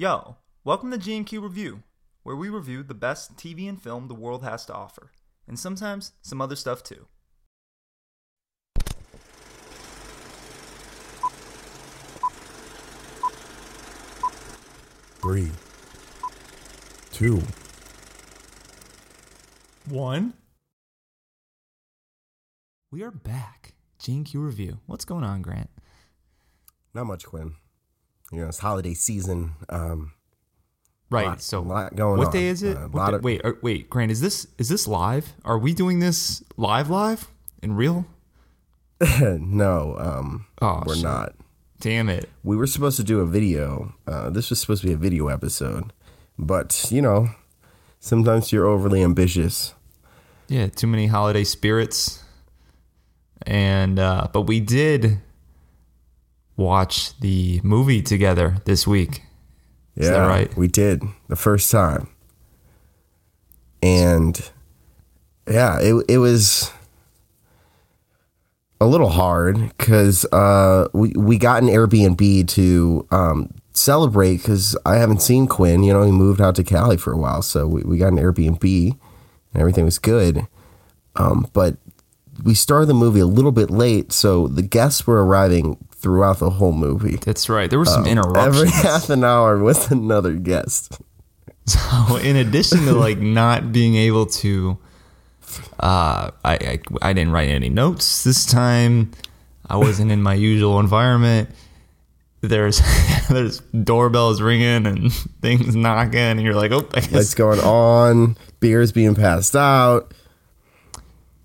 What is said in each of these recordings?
Yo, welcome to G&Q Review, where we review the best TV and film the world has to offer, and sometimes some other stuff too. Three, two, One. We are back. G&Q Review. What's going on, Grant? not much, Quinn. You know, it's holiday season. Um, Right. lot- so lot going what on. day is it? Uh, day- of- wait, uh, wait, Grant. Is this is this live? Are we doing this live, live in real? no, um, Oh, we're shit. not. Damn it! We were supposed to do a video. Uh, this was supposed to be a video episode, but you know, sometimes you're overly ambitious. Yeah, too many holiday spirits. And uh but we did watch the movie together this week. Yeah, Is that right? We did the first time, and yeah, it it was a little hard because uh, we we got an Airbnb to um, celebrate because I haven't seen Quinn. You know, he moved out to Cali for a while, so we, we got an Airbnb and everything was good. Um, but we started the movie a little bit late, so the guests were arriving throughout the whole movie. That's right. There were some Every interruptions. Every half an hour with another guest. So in addition to like not being able to uh I, I I didn't write any notes this time. I wasn't in my usual environment. There's there's doorbells ringing and things knocking and you're like, "Oh, I guess Lights going on, beers being passed out.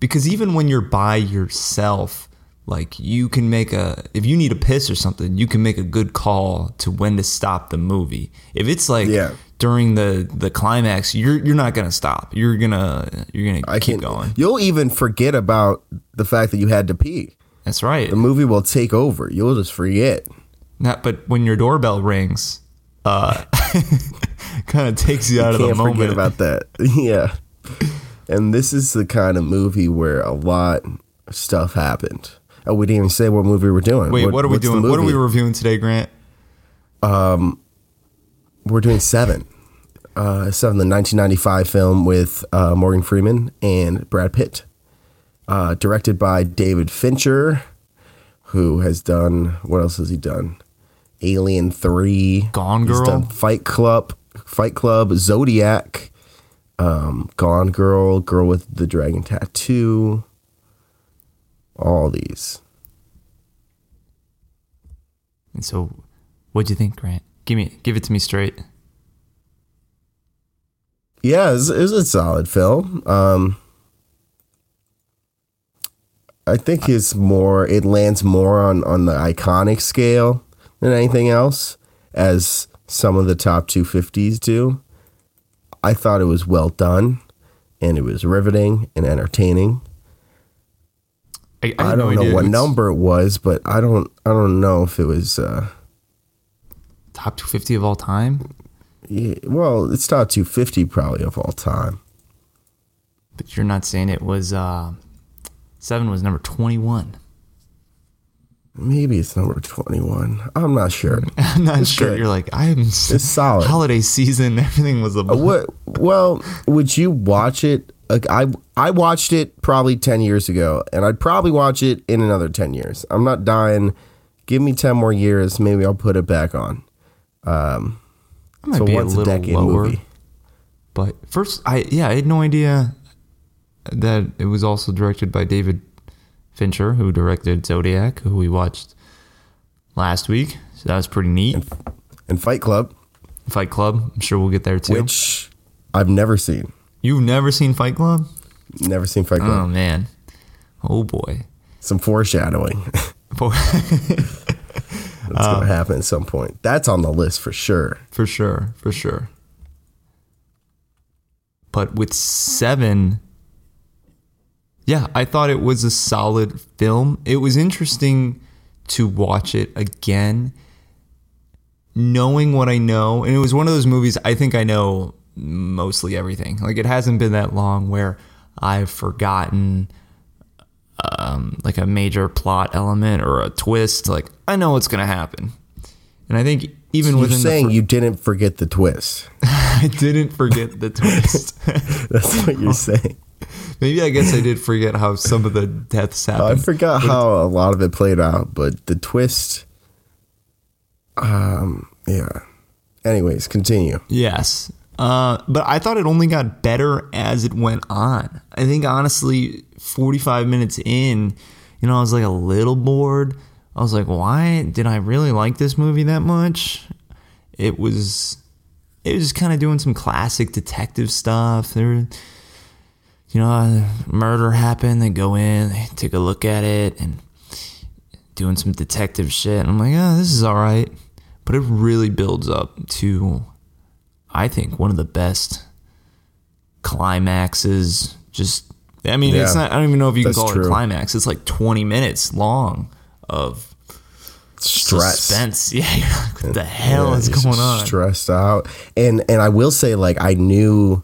because even when you're by yourself like you can make a if you need a piss or something you can make a good call to when to stop the movie if it's like Yeah. during the the climax you're you're not gonna stop you're gonna you're gonna I keep going You'll even forget about the fact that you had to pee. that's right The movie will take over. You'll just forget. Not, but when your doorbell rings uh kind of takes you out of the moment forget about that. yeah. And this is the kind of movie where a lot of stuff happened. Oh, we didn't even say what movie we're doing. wait what, are we doing what are we reviewing today grant Um, We're doing Seven. Uh, Seven, the 1995 film with uh, Morgan Freeman and Brad Pitt. Uh, directed by David Fincher, who has done, what else has he done? Alien 3. Gone Girl? Fight Club, Fight Club, Zodiac, um, Gone Girl, Girl with the Dragon Tattoo. All these. and so what'd you think grant give me give it to me straight Yeah, it's, it's a solid film. Um, I think it's more. It lands more on on the iconic scale than anything else, as some of the top 250s do. I thought it was well done, and it was riveting and entertaining. I, I, no don't know idea what it's number it was, but I don't. I don't know if it was. Uh, top 250 of all time yeah, well, it's top 250 probably of all time. But you're not saying it was uh seven was number twenty one. Maybe it's number 21. I'm not sure. I'm not sure. good. You're like I'm It's solid. holiday season. Everything was a What? Well, would you watch it? Like I, I watched it probably ten years ago, and I'd probably watch it in another ten years. I'm not dying. Give me ten more years, maybe I'll put it back on. Um, might So be once a a, decade lower. movie. But first, I yeah, I had no idea that it was also directed by David Fincher, who directed Zodiac, who we watched last week. So that was pretty neat. And Fight Club, Fight Club. I'm sure we'll get there too. which I've never seen. You've never seen Fight Club? Never seen Fight Club. Oh man. Oh boy. Some foreshadowing. For, That's gonna uh, happen at some point. That's on the list for sure. for sure. For sure. But with seven, yeah, I thought it was a solid film. It was interesting to watch it again, knowing what I know. And it was one of those movies I think I know mostly everything. Like it hasn't been that long where I've forgotten um, like a major plot element or a twist. Like I know what's gonna happen. And I think even You're within saying you didn't forget the twist. I didn't forget the twist. That's what you're saying. Maybe I guess I did forget how some of the deaths happened. I forgot how a lot of it played out, but the twist. Um. Yeah. Anyways, continue. Yes. Uh, but I thought it only got better as it went on. I think honestly, 45 minutes in, you know, I was like a little bored. I was like, why did I really like this movie that much? It was, it was just kind of doing some classic detective stuff. There, you know, murder happened. They go in, they take a look at it, and doing some detective shit. And I'm like, oh, this is all right. But it really builds up to I think one of the best climaxes. Just, I mean, it's not. I don't even know if you can call it a climax. It's like 20 minutes long of Stress. suspense. Yeah, like, what the hell Yeah, is going on? Stressed out, and and I will say, like, I knew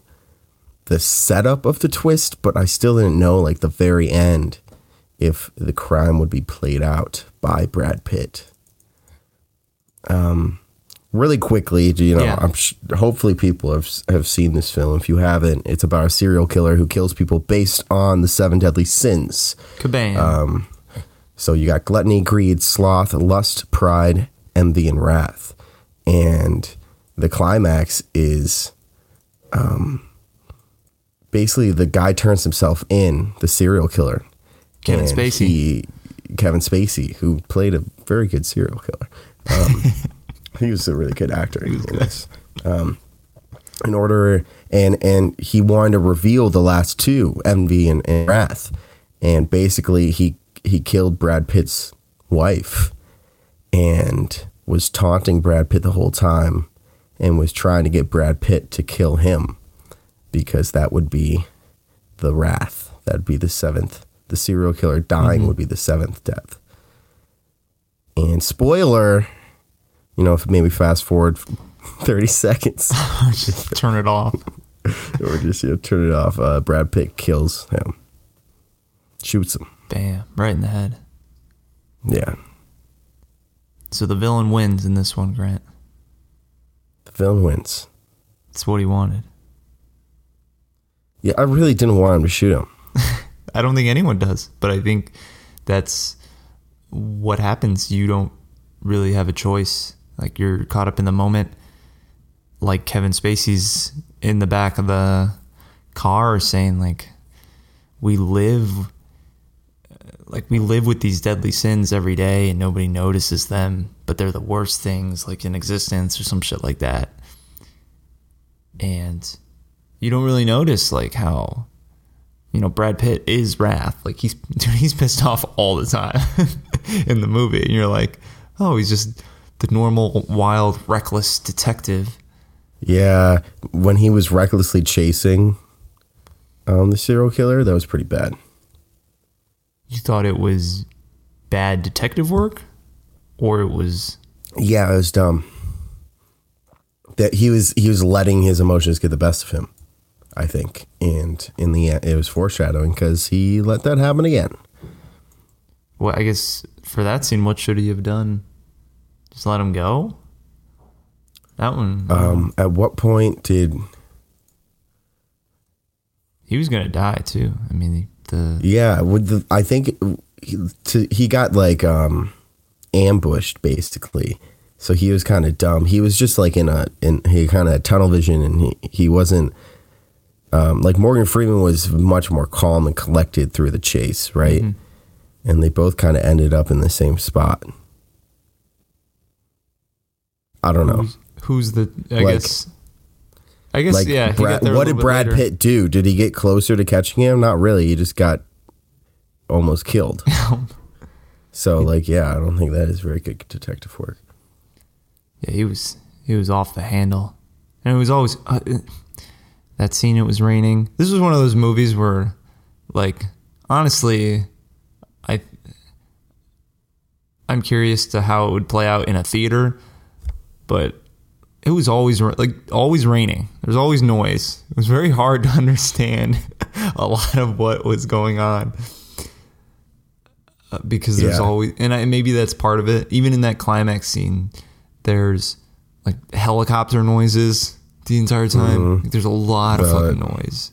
the setup of the twist, but I still didn't know, like, the very end, if the crime would be played out by Brad Pitt. Um, really quickly, you know, Yeah. I'm sh- hopefully people have have seen this film. If you haven't, it's about a serial killer who kills people based on the seven deadly sins. Kabam. Um, So you got gluttony, greed, sloth, lust, pride, envy, and wrath. And the climax is um, basically the guy turns himself in, the serial killer. Kevin Spacey. He, Kevin Spacey, who played a very good serial killer. Um, he was a really good actor in this. Um, in order, and and he wanted to reveal the last two, envy and, and wrath, and basically he he killed Brad Pitt's wife, and was taunting Brad Pitt the whole time, and was trying to get Brad Pitt to kill him, because that would be the wrath. That'd be the seventh. The serial killer dying would be the seventh death. And spoiler, you know, if maybe fast forward 30 seconds just turn it off. or just you know, turn it off, uh, Brad Pitt kills him, shoots him. Bam, right in the head. Yeah. So the villain wins in this one, Grant. The villain wins. It's what he wanted. Yeah, I really didn't want him to shoot him. I don't think anyone does, but I think that's what happens. You don't really have a choice. Like you're caught up in the moment. Like Kevin Spacey's in the back of the car saying like we live like we live with these deadly sins every day and nobody notices them, but they're the worst things like in existence or some shit like that. And you don't really notice like how you know, Brad Pitt is wrath. Like he's dude, he's pissed off all the time in the movie. And you're like, oh, he's just the normal, wild, reckless detective. Yeah, when he was recklessly chasing um, the serial killer, that was pretty bad. You thought it was bad detective work, or it was Yeah, it was dumb. That he was he was letting his emotions get the best of him, I think, and in the end, it was foreshadowing because he let that happen again. well, I guess for that scene, what should he have done? Just let him go. That one, Um, at what point did he was gonna die too. I mean, the Yeah, with the I think he, to, he got like um ambushed basically. So he was kind of dumb. He was just like in a in he kind of tunnel vision and he he wasn't um like Morgan Freeman was much more calm and collected through the chase, right? And they both kind of ended up in the same spot. I don't know. who's, who's the? I Like- guess. I guess Like yeah. Brad, got there a what did Brad later. Pitt do? Did he get closer to catching him? Not really. He just got almost killed. so like yeah, I don't think that is very good detective work. Yeah, he was he was off the handle, and it was always uh, that scene. It was raining. This was one of those movies where, like, honestly, I I'm curious to how it would play out in a theater, but it was always like always raining. There's always noise. It was very hard to understand a lot of what was going on. Uh, because there's Yeah. always and I, maybe that's part of it even in that climax scene There's like helicopter noises the entire time. Like, there's a lot of fucking noise.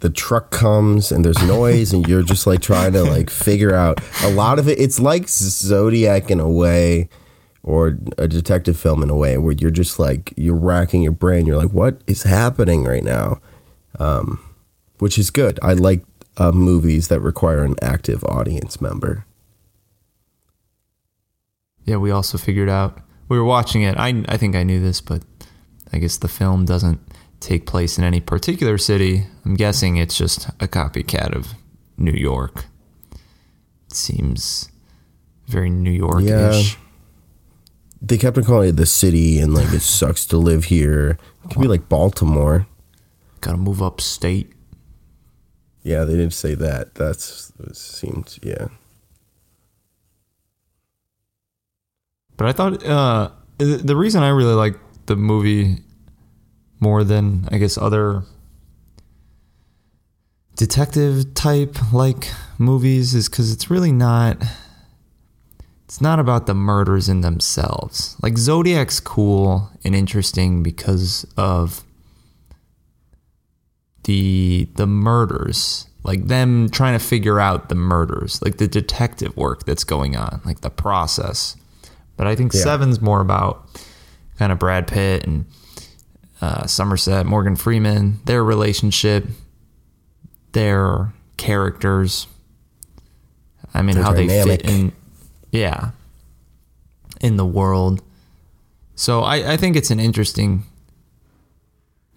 the truck comes and there's noise and you're just like trying to like figure out a lot of it it's like zodiac in a way or a detective film in a way where you're just like you're racking your brain you're like what is happening right now um, which is good i like uh, movies that require an active audience member Yeah, we also figured out we were watching it. I I think I knew this, but I guess the film doesn't take place in any particular city. I'm guessing it's just a copycat of New York. It seems very New York-ish. They kept on calling it the city and like it sucks to live here it could be like baltimore Got to move upstate. yeah they didn't say that that's it seemed yeah But I thought uh, the reason I really like the movie more than I guess other detective type like movies is because it's really not. It's not about the murders in themselves. Like Zodiac's cool and interesting because of the the murders, like them trying to figure out the murders, like the detective work that's going on, like the process. But I think Yeah. Seven's more about kind of Brad Pitt and uh, Somerset, Morgan Freeman, their relationship, their characters. I mean, how they fit in, yeah, in the world. So I, I think it's an interesting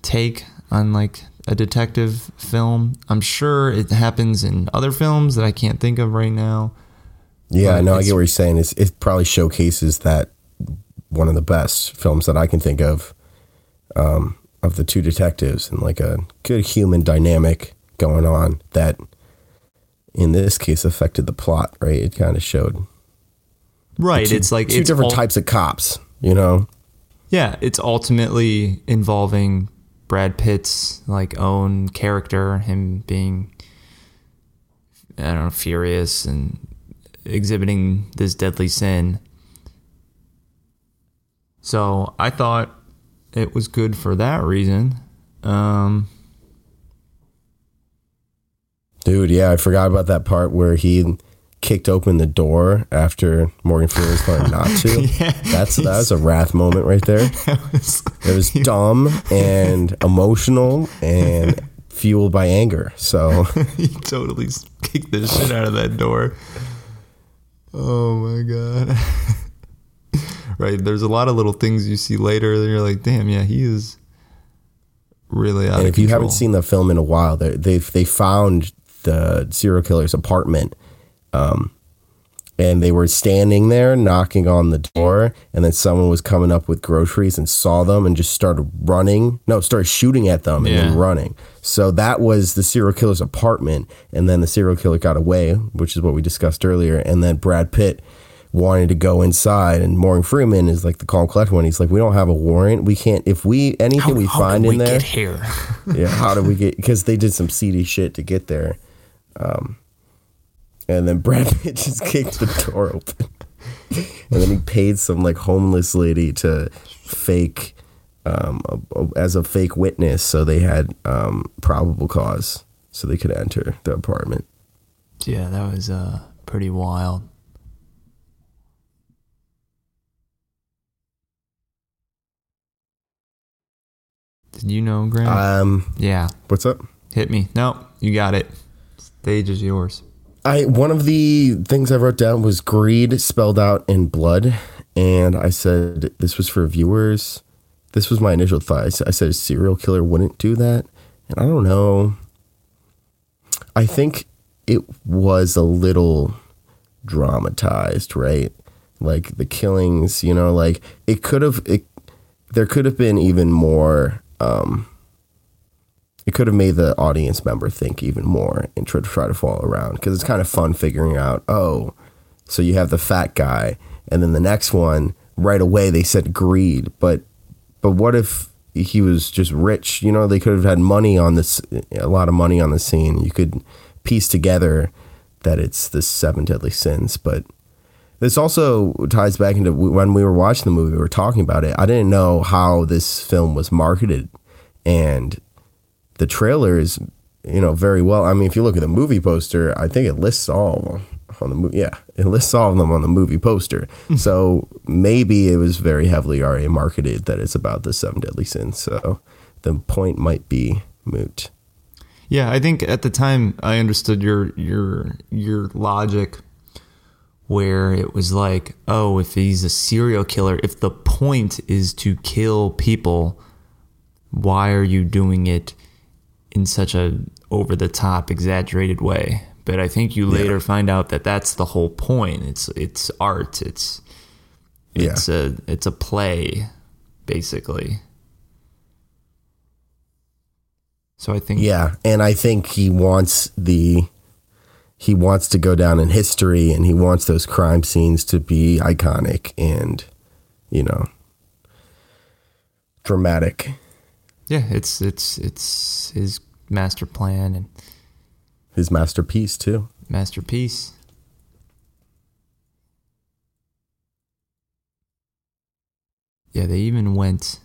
take on like a detective film. I'm sure it happens in other films that I can't think of right now. Yeah, But no, I get what you're saying. It's, it probably showcases that one of the best films that I can think of um, of the two detectives and like a good human dynamic going on that in this case affected the plot, right? It kind of showed Right. two, it's like two it's different ul- types of cops, you know? Yeah, it's ultimately involving Brad Pitt's like own character, him being I don't know, furious and exhibiting this deadly sin. So I thought it was good for that reason. Um, Dude, yeah, I forgot about that part where he kicked open the door after Morgan Freeman was telling him not to. Yeah, That's that was a wrath moment right there. It was dumb and emotional and fueled by anger. So he totally kicked the shit out of that door. Oh my god. right, there's a lot of little things you see later that you're like, damn, yeah, he is really out and if you haven't seen the film in a while, they they found the serial killer's apartment. Um and they were standing there knocking on the door and then someone was coming up with groceries and saw them and just started running no started shooting at them and then running so that was the serial killer's apartment and then the serial killer got away which is what we discussed earlier and then brad pitt wanted to go inside and morgan freeman is like the calm collected one he's like we don't have a warrant we can't if we anything we find in there here? yeah, how did we get? Because they did some seedy shit to get there. Um, and then Brad Pitt just kicked the door open, and then he paid some like homeless lady to fake um, a- a- as a fake witness, so they had um, probable cause, so they could enter the apartment. yeah, that was uh pretty wild. Did you know, Grant? Um, yeah, what's up? hit me. No, you got it. Stage is yours. I one of the things I wrote down was greed spelled out in blood, and I said this was for viewers. This was my initial thought. I said, I said a serial killer wouldn't do that, and I don't know. I think it was a little dramatized, right? Like the killings, you know, like it could have. It, there could have been even more. Um, it could have made the audience member think even more and try to try to follow around because it's kind of fun figuring out oh so you have the fat guy and then the next one right away they said greed but but what if he was just rich you know they could have had money on this a lot of money on the scene you could piece together that it's the seven deadly sins but This also ties back into when we were watching the movie, we were talking about it. I didn't know how this film was marketed, and the trailer is, you know, very well. I mean, if you look at the movie poster, I think it lists all of them on the movie. Yeah, it lists all of them on the movie poster. Hmm. so maybe it was very heavily already marketed that it's about the seven deadly sins. So the point might be moot. Yeah, I think at the time I understood your your your logic where it was like, oh, if he's a serial killer, if the point is to kill people, why are you doing it in such a over the top exaggerated way? But I think you later yeah. find out that that's the whole point. It's it's art. It's it's yeah. a it's a play basically. So I think Yeah, and I think he wants the he wants to go down in history and he wants those crime scenes to be iconic and you know dramatic. Yeah, it's it's it's his master plan and his masterpiece too. Masterpiece. Yeah, they even went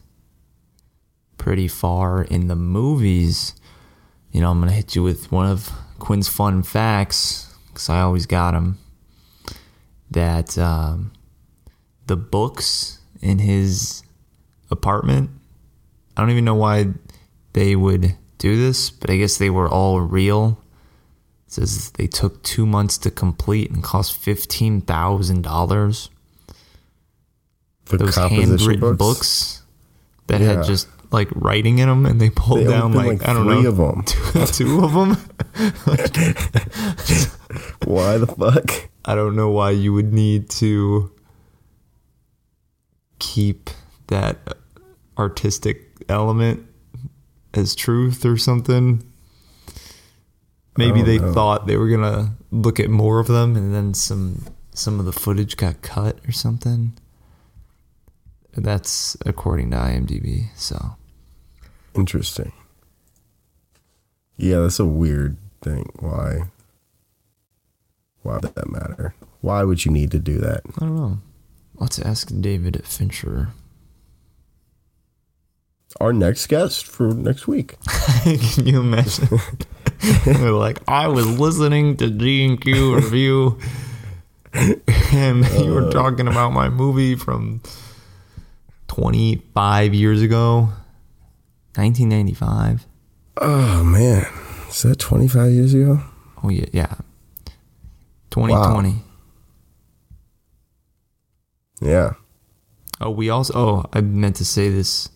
pretty far in the movies. You know, I'm going to hit you with one of Quinn's fun facts, because I always got him. That um, the books in his apartment, I don't even know why they would do this, but I guess they were all real. It says they took two months to complete and cost fifteen thousand dollars. For those handwritten books, books that yeah. had just like writing in them, and they pulled they down like, like, I don't know of them, two, two of them. why the fuck? I don't know why you would need to keep that artistic element as truth or something. Maybe they know. thought they were gonna look at more of them, and then some some of the footage got cut or something. That's according to IMDb. So interesting. Yeah, that's a weird thing. Why? Why would that matter? Why would you need to do that? I don't know. Let's ask David Fincher. Our next guest for next week. Can you imagine? like I was listening to G and Q review, and you were uh. talking about my movie from 25 years ago, 1995. Oh man, is that 25 years ago? Oh yeah, yeah. 2020. Wow. Yeah. Oh, we also. Oh, I meant to say this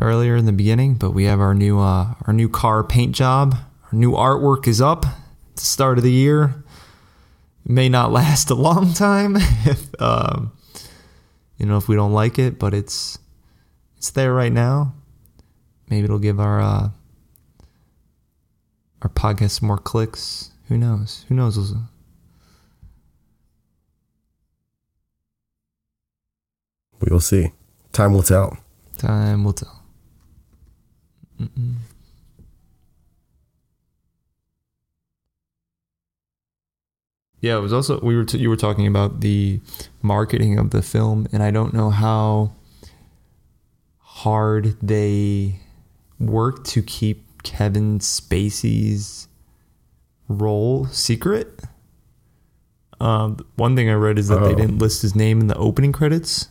earlier in the beginning, but we have our new uh, our new car paint job. Our new artwork is up. At the start of the year. It may not last a long time if um, you know if we don't like it, but it's it's there right now. Maybe it'll give our uh, our podcast more clicks. Who knows? Who knows? We will see. Time will tell. Time will tell. Mm-mm. Yeah, it was also we were t- you were talking about the marketing of the film, and I don't know how hard they worked to keep Kevin Spacey's role secret. Um, one thing I read is that oh. they didn't list his name in the opening credits,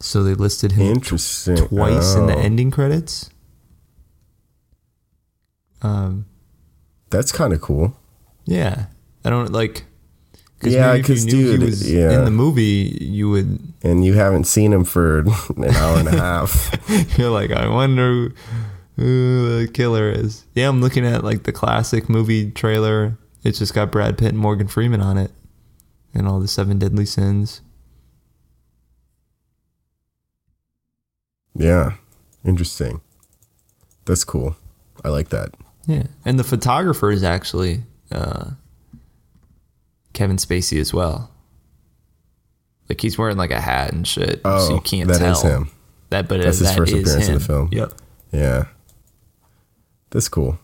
so they listed him twice oh. in the oh. ending credits. Um, that's kind of cool. Yeah, I don't like. Cause yeah, because dude, yeah. in the movie, you would, and you haven't seen him for an hour and a half. You're like, I wonder who the killer is. Yeah, I'm looking at like the classic movie trailer. It's just got Brad Pitt and Morgan Freeman on it, and all the seven deadly sins. Yeah, interesting. That's cool. I like that. Yeah, and the photographer is actually uh, Kevin Spacey as well. Like he's wearing like a hat and shit, oh, so you can't that tell. Is him. That, but that's his first appearance him. in the film. Yep. Yeah. That's cool.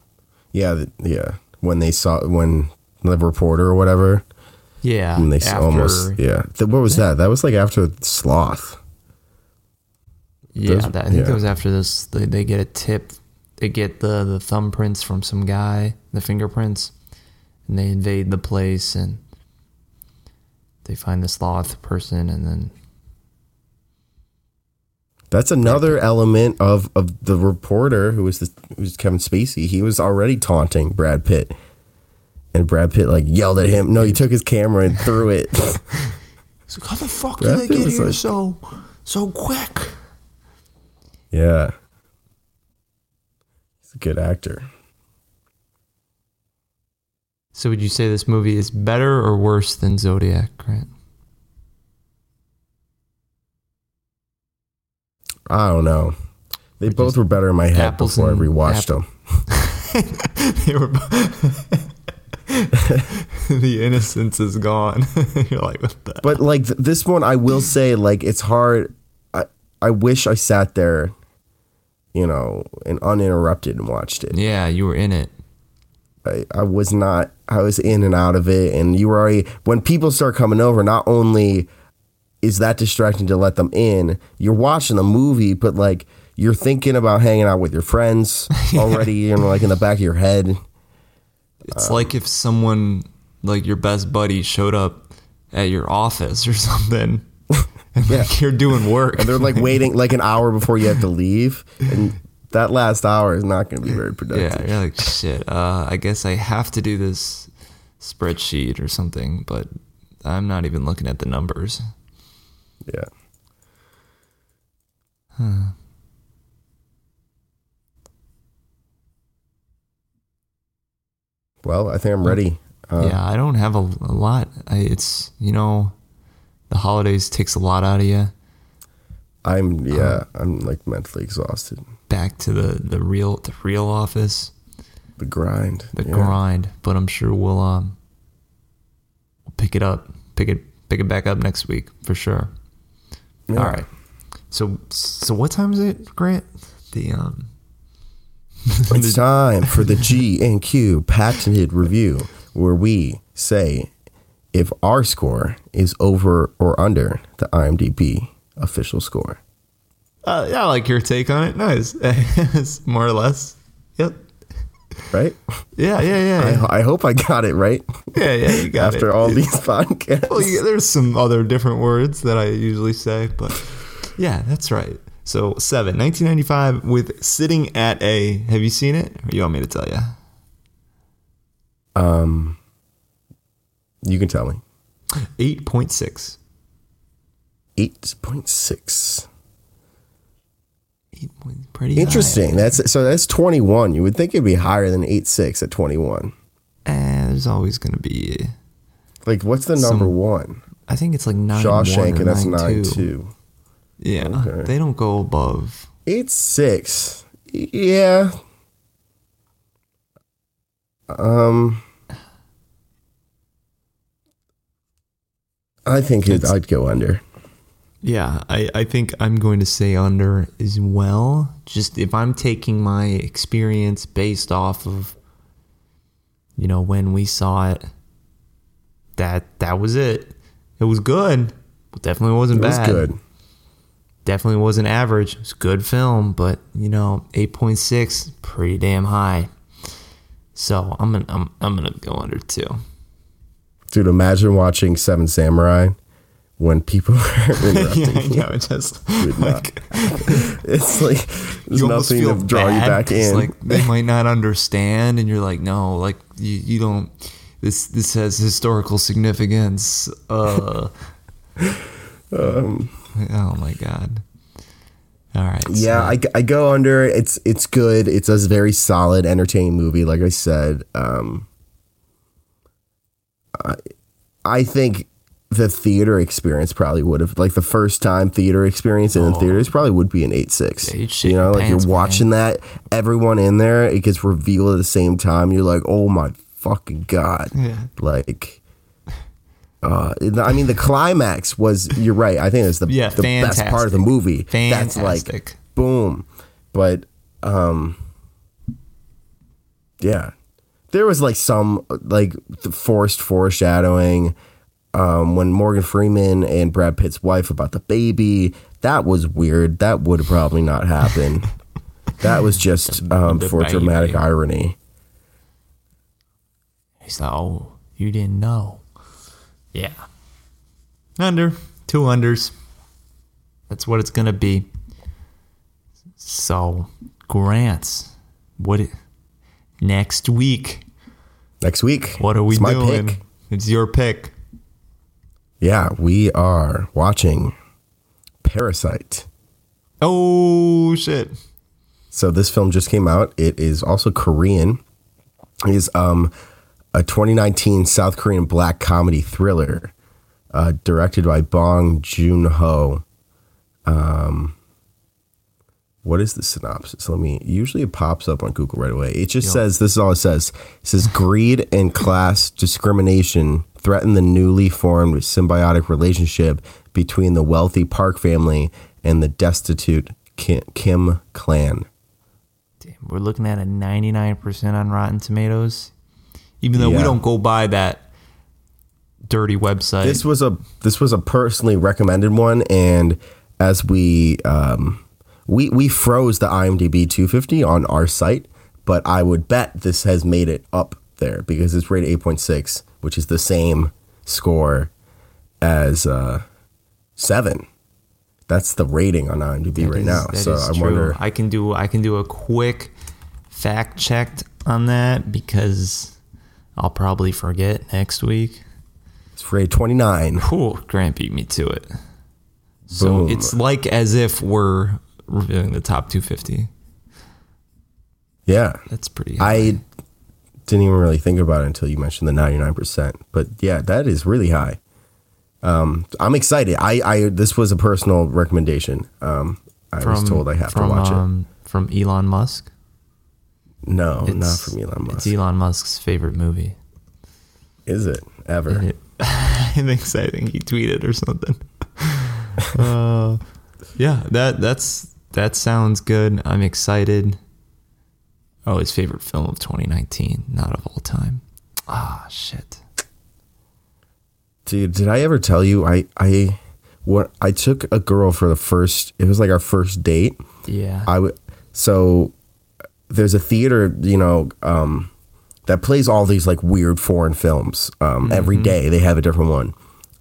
Yeah, yeah. When they saw when the reporter or whatever, Yeah, And they after, almost yeah. What was that? That was like after Sloth. yeah, those- that, I think yeah. that was after this. They, they get a tip. They get the the thumbprints from some guy, the fingerprints, and they invade the place and they find the sloth person, and then That's another element of, of the reporter who was the who was Kevin Spacey. He was already taunting Brad Pitt, and Brad Pitt like yelled at him. No, he took his camera and threw it. He's like, how the fuck Brad did they Pitt get here like- so so quick? yeah, a good actor. So would you say this movie is better or worse than Zodiac, Grant? I don't know. They both were better in my head before I rewatched apple- them. they were the innocence is gone. You're like, what the? But like th- this one, I will say, like it's hard. I I wish I sat there, you know, and uninterrupted and watched it. Yeah, you were in it. I, I was not. I was in and out of it, and you were already. When people start coming over, not only is that distracting to let them in, you're watching the movie, but like you're thinking about hanging out with your friends already, you know, like in the back of your head. It's like if someone like your best buddy showed up at your office or something, and like you're doing work. And they're like waiting like an hour before you have to leave, and that last hour is not going to be very productive. Yeah, you're like shit. Uh, I guess I have to do this spreadsheet or something, but I'm not even looking at the numbers. Yeah. Well, I think I'm ready. Uh, yeah, I don't have a, a lot. I, it's you know, the holidays takes a lot out of you. I'm yeah, I'm like mentally exhausted. Back to the the real the real office, The grind. the yeah. grind. But I'm sure we'll um we'll pick it up, pick it pick it back up next week for sure. Yeah. All right. So so what time is it, Grant? The um It's time for the G and Q patented review, where we say if our score is over or under the IMDb official score. uh, yeah, I like your take on it. Nice. More or less. Yep. Right? Yeah, yeah, yeah. I, I hope I got it right yeah, yeah you got it. after it. all these podcasts. Well, yeah, there's some other different words that I usually say, but yeah, that's right. So seven, 1995 with sitting at a. Have you seen it? Or you want me to tell you? Um, you can tell me. Eight point six. Eight point six. Eight point, pretty high. Interesting. That's so. That's twenty one. You would think it'd be higher than eight six at twenty one. Eh, there's always gonna be. Like, what's the number one? I think it's like nine. Shawshank, and that's nine, nine two. two. Yeah, Okay. they don't go above. Eight six. Yeah. Um. I think it, I'd go under. Yeah, I, I think I'm going to say under as well. Just if I'm taking my experience based off of, you know, when we saw it, that that was it. It was good. Definitely wasn't bad. It was bad. good. Definitely wasn't average. It's a good film, but you know, 8.6, pretty damn high. So I'm gonna I'm, I'm gonna go under two. Dude, imagine watching Seven Samurai when people are interrupting. yeah. It just not. like It's like there's you nothing to draw you back in. Like they might not understand, and you're like, no, like you, you don't. This this has historical significance. Uh, Um, oh my god! All right. yeah, so- I, I go under. It's it's good. It's a very solid, entertaining movie. Like I said, um, I think the theater experience probably would have like the first time theater experience in the theaters probably would be an eight six. Yeah, you'd shit you know, like pants, you're watching that, everyone in there, it gets revealed at the same time. You're like, oh my fucking god! Yeah. Like. Uh, I mean, the climax was. You're right. I think it's the, Yeah, the best part of the fantastic. movie. That's like boom. But um yeah. There was like some like forced foreshadowing. Um, when Morgan Freeman and Brad Pitt's wife about the baby, that was weird. That would probably not happen. that was just um, for baby. dramatic irony. He's like, oh, you didn't know. Yeah. Under. Two unders. That's what it's going to be. So, Grants, what it, next week? Next week, What are we it's my doing? pick. It's your pick. Yeah, we are watching Parasite. Oh, shit. So this film just came out. It is also Korean. It is um, a 2019 South Korean black comedy thriller, uh, directed by Bong Joon Ho. Um, what is the synopsis? Let me. Usually it pops up on Google right away. It just says this is all it says. It says greed and class discrimination threaten the newly formed symbiotic relationship between the wealthy Park family and the destitute Kim, Kim clan. Damn, we're looking at a 99% on Rotten Tomatoes. Even though we don't go by that dirty website. This was a this was a personally recommended one, and as we um, we we froze the IMDb 250 on our site, but I would bet this has made it up there because it's rated 8.6, which is the same score as uh, seven. That's the rating on IMDb That right is- now. So I true. wonder. I can do I can do a quick fact check on that because I'll probably forget next week. It's rated 29. Whew, Grant beat me to it. So Boom. it's like as if we're reviewing the top 250. Yeah. That's pretty. high. I didn't even really think about it until you mentioned the 99%. But yeah, that is really high. Um, I'm excited. I, I this was a personal recommendation. Um, I was told I have from, to watch it. um, From Elon Musk. it. No, not from Elon Musk. It's Elon Musk's favorite movie. is it ever? It, I think so. I think he tweeted or something. uh, yeah, that that's that sounds good. I'm excited. Oh, his favorite film of 2019, not of all time. Ah, shit. Dude, did I ever tell you I I what I took a girl for the first it was like our first date. Yeah. I would so there's a theater, you know, um, that plays all these like weird foreign films. Um, every day they have a different one.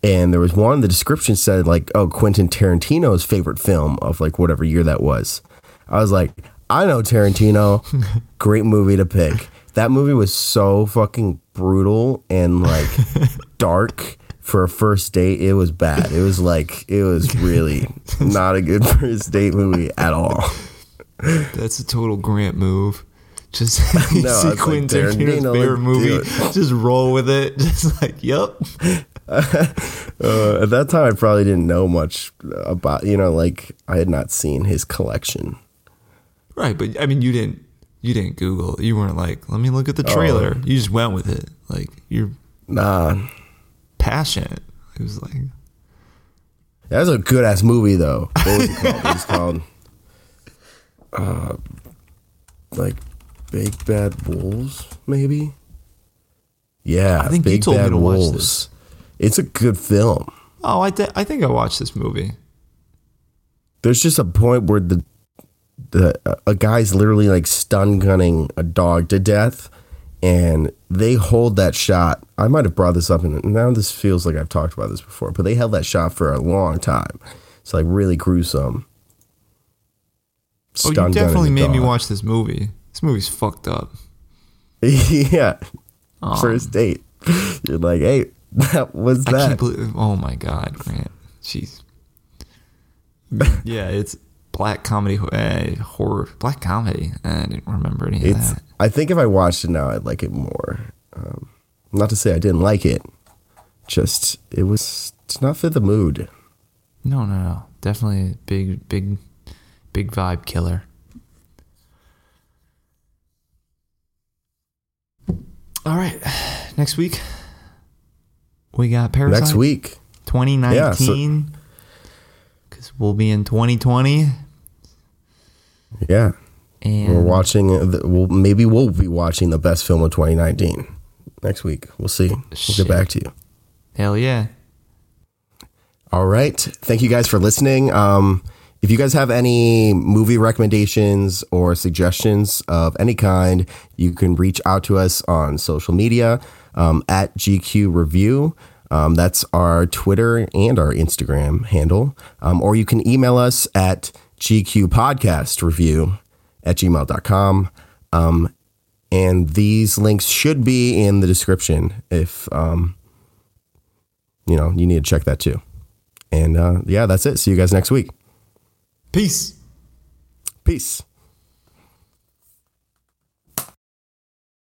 And there was one, the description said like, oh, Quentin Tarantino's favorite film of like whatever year that was. I was like, I know Tarantino. Great movie to pick. That movie was so fucking brutal and like dark for a first date. It was bad. It was like, it was really not a good first date movie at all. That's a total Grant move. Just No, you I see was like, Tarantino's Tarantino, favorite movie. Just roll with it. Just like, yep. Uh, at that time, I probably didn't know much about, you know, like I had not seen his collection. Right, but I mean, you didn't. You didn't Google. You weren't like, let me look at the trailer. You just went with it. Like you're Nah, passionate. It was like, that was a good ass movie though. What was it called? It was called, uh, like Big Bad Wolves, maybe. Yeah, I think you Big told me Bad to watch Wolves. this. It's a good film. oh, I, th- I think I watched this movie. There's just a point where the the a guy's literally like stun gunning a dog to death, and they hold that shot. I might have brought this up, and now this feels like I've talked about this before, but they held that shot for a long time. It's like really gruesome. Oh, you Stun definitely made me watch this movie. This movie's fucked up. yeah, Um, first date. You're like, hey, that was that. believe. Oh my god, Grant. Jeez. yeah, it's black comedy, uh, horror, black comedy. I didn't remember any of It's. that. I think if I watched it now, I'd like it more. Um, not to say I didn't like it, just it was. It's not for the mood. No, no, no. Definitely a big, big, big vibe killer. All right, next week we got Parasite. Next week, 2019. Because we'll be in 2020. yeah, And we're watching. uh, The, we'll, maybe we'll be watching the best film of 2019 next week. We'll see. We'll get back to you. hell yeah. All right. Thank you guys for listening. Um, if you guys have any movie recommendations or suggestions of any kind, you can reach out to us on social media um, at GQ Review. Um, that's our Twitter and our Instagram handle. Um, or you can email us at GQ Podcast Review at gmail.com. Um, and these links should be in the description if, um, you know, you need to check that too. And uh, yeah, that's it. See you guys next week. Peace. Peace.